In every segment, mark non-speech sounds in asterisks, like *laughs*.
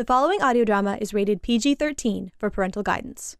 The following audio drama is rated PG 13 for parental guidance.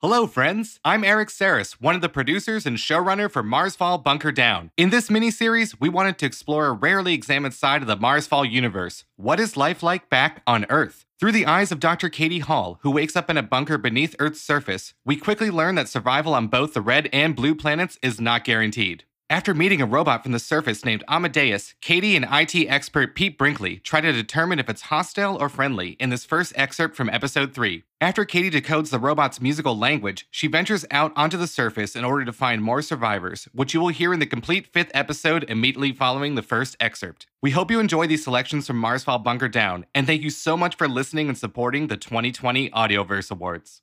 Hello, friends. I'm Erik Saras, one of the producers and showrunner for Marsfall Bunker Down. In this miniseries, we wanted to explore a rarely examined side of the Marsfall universe. What is life like back on Earth? Through the eyes of Dr. Katie Hall, who wakes up in a bunker beneath Earth's surface, we quickly learn that survival on both the red and blue planets is not guaranteed. After meeting a robot from the surface named Amadeus, Katie and IT expert Pete Brinkley try to determine if it's hostile or friendly in this first excerpt from episode 3. After Katie decodes the robot's musical language, she ventures out onto the surface in order to find more survivors, which you will hear in the complete fifth episode immediately following the first excerpt. We hope you enjoy these selections from Marsfall Bunker Down, and thank you so much for listening and supporting the 2020 Audioverse Awards.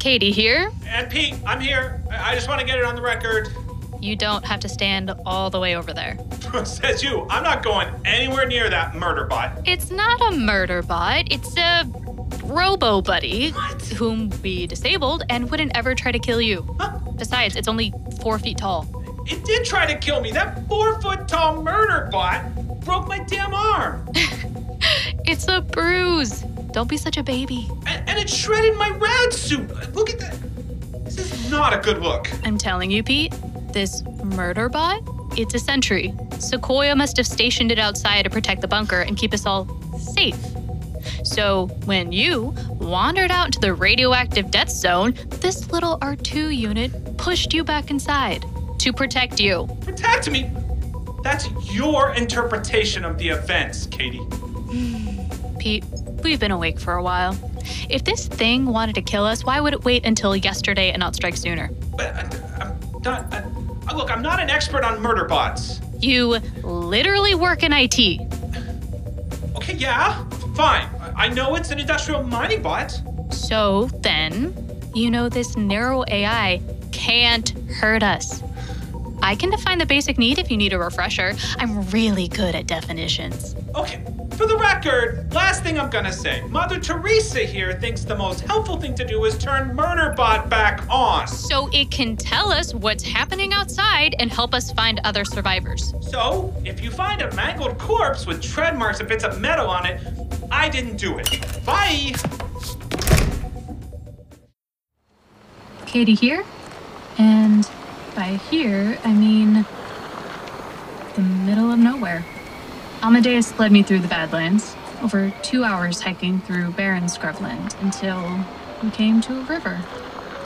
Katie here. And Pete, I'm here. I I just want to get it on the record. You don't have to stand all the way over there. *laughs* Says you. I'm not going anywhere near that murder bot. It's not a murder bot, it's a robo buddy What? whom we disabled and wouldn't ever try to kill you. Huh? Besides, it's only four feet tall. It did try to kill me. That four foot tall murder bot broke my damn arm. *laughs* It's a bruise. Don't be such a baby. And, and it shredded my rad suit. Look at that. This is not a good look. I'm telling you, Pete, this murder bot, it's a sentry. Sequoia must have stationed it outside to protect the bunker and keep us all safe. So when you wandered out into the radioactive death zone, this little R2 unit pushed you back inside to protect you. Protect me. That's your interpretation of the events, Katie. *sighs* Pete, we've been awake for a while. If this thing wanted to kill us, why would it wait until yesterday and not strike sooner? But I, I'm not. I, look, I'm not an expert on murder bots. You literally work in IT. Okay, yeah, fine. I know it's an industrial mining bot. So then, you know this narrow AI can't hurt us. I can define the basic need if you need a refresher. I'm really good at definitions. Okay, for the record, last thing I'm gonna say Mother Teresa here thinks the most helpful thing to do is turn Murderbot back on. So it can tell us what's happening outside and help us find other survivors. So, if you find a mangled corpse with tread marks and bits of metal on it, I didn't do it. Bye! Katie here. And by here, I mean the middle of nowhere. Amadeus led me through the Badlands, over two hours hiking through barren scrubland until we came to a river.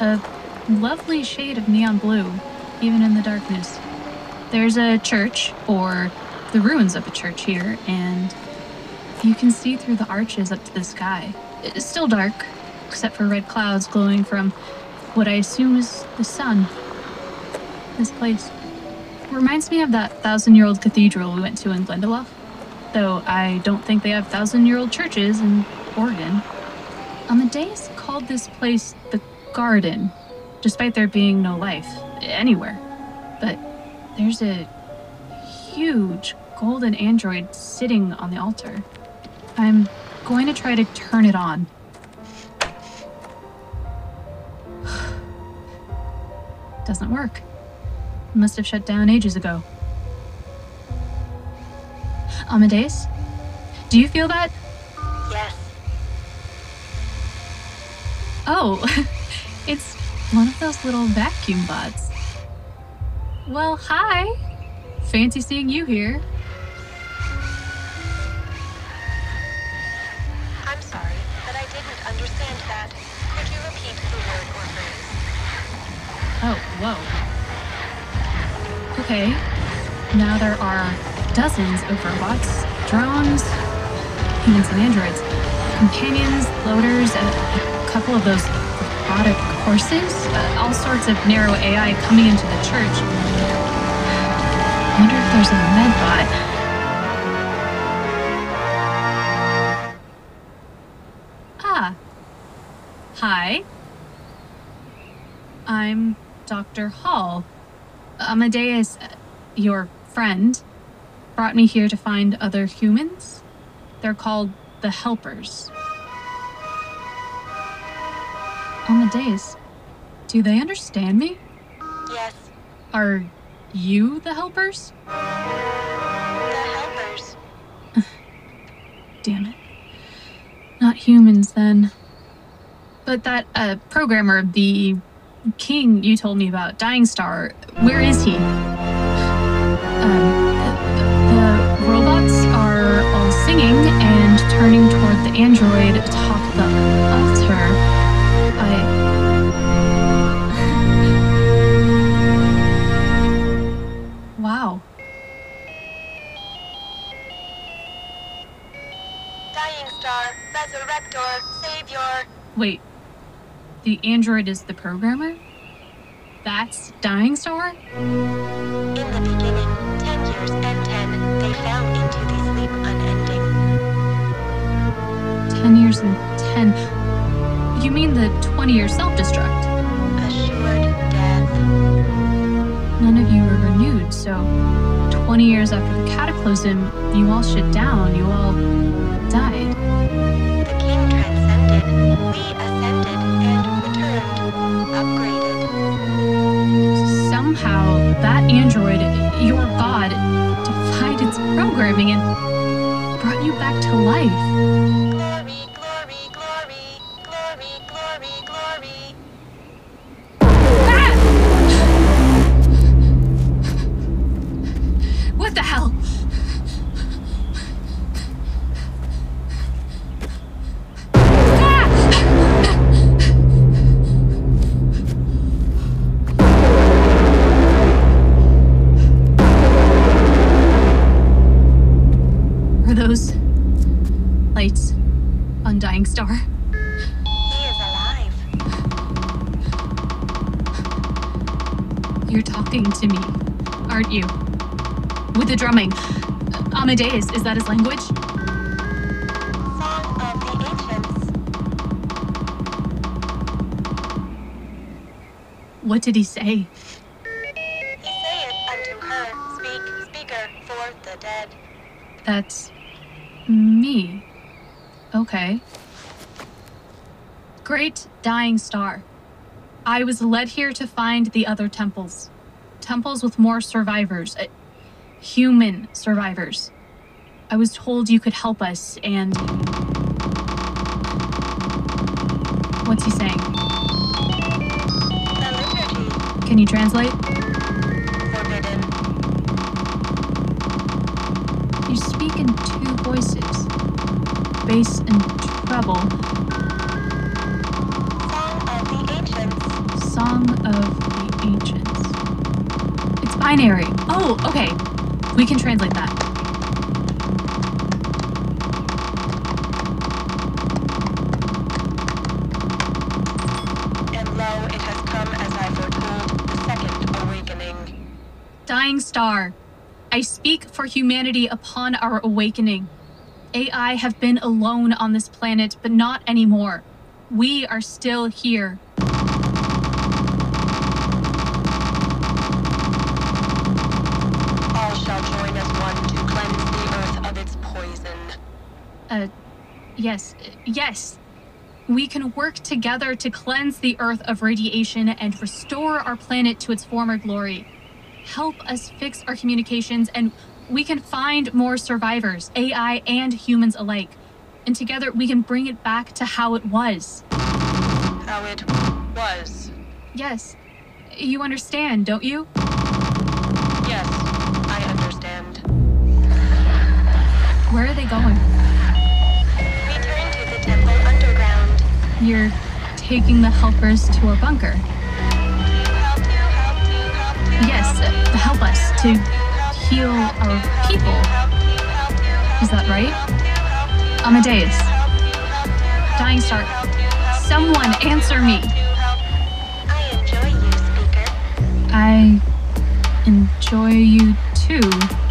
A lovely shade of neon blue, even in the darkness. There's a church, or the ruins of a church here, and you can see through the arches up to the sky. It's still dark, except for red clouds glowing from what I assume is the sun. This place reminds me of that thousand year old cathedral we went to in Glendalough, though I don't think they have thousand year old churches in Oregon. Amadeus called this place the Garden, despite there being no life anywhere. But there's a huge golden android sitting on the altar. I'm going to try to turn it on. *sighs* Doesn't work. Must have shut down ages ago. Amadeus? Do you feel that? Yes. Oh, *laughs* it's one of those little vacuum bots. Well, hi. Fancy seeing you here. I'm sorry, but I didn't understand that. Could you repeat the word or phrase? Oh, whoa. Okay. Now there are dozens of robots, drones, humans and androids, companions, loaders, a, a couple of those robotic horses, uh, all sorts of narrow AI coming into the church. wonder if there's a medbot. Ah. Hi. I'm Dr. Hall. Amadeus, uh, your friend, brought me here to find other humans. They're called the Helpers. On the days, do they understand me? Yes. Are you the Helpers? The helpers. damn it. Not humans then. But that uh, programmer, the king you told me about, Dying Star, where is he? Turning toward the android atop the altar. I. wow. Dying Star, Resurrector, Savior. Wait. The android is the programmer? That's Dying Star? 10 years and 10. You mean the 20 year self destruct? Assured death. None of you were renewed, so 20 years after the cataclysm, you all shut down, you all died. The king transcended. We ascended and returned. Upgraded. Somehow, that android, your god, defied its programming and brought you back to life. What the hell? Are those lights on Dying Star? He is alive. You're talking to me, aren't you? With the drumming. Amadeus, is that his language? Song of the ancients. What did he say? He saith unto her, Speak, speaker, for the dead. That's me. Okay. Great dying star. I was led here to find the other temples. Temples with more survivors. Uh, human survivors. I was told you could help us, and. What's he saying? Can you translate? forbidden. You speak in two voices bass and treble. Song of the ancients. Song of the Ancients. It's binary. Oh, okay. We can translate that. And lo, it has come as I foretold, the second awakening. Dying Star. I speak for humanity upon our awakening. AI have been alone on this planet, but not anymore. We are still here. Yes, yes. We can work together to cleanse the Earth of radiation and restore our planet to its former glory. Help us fix our communications, and we can find more survivors, AI and humans alike. And together we can bring it back to how it was. How it was. Yes, you understand, don't you? Yes, I understand. Where are they going? You're taking the helpers to a bunker. Yes, help, us to heal our people. help, to help, to help, Is that right? to help, to Amadeus. Dying Star. help, to help, to Someone answer me. I enjoy you, speaker. I enjoy you too.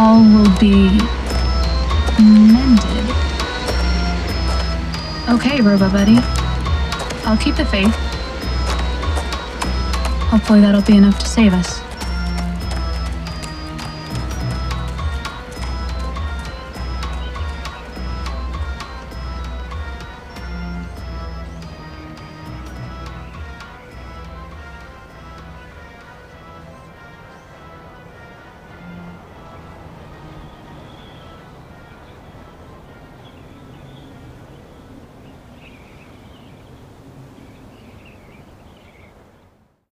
All will be mended. Okay, Robo Buddy. I'll keep the faith. Hopefully that'll be enough to save us.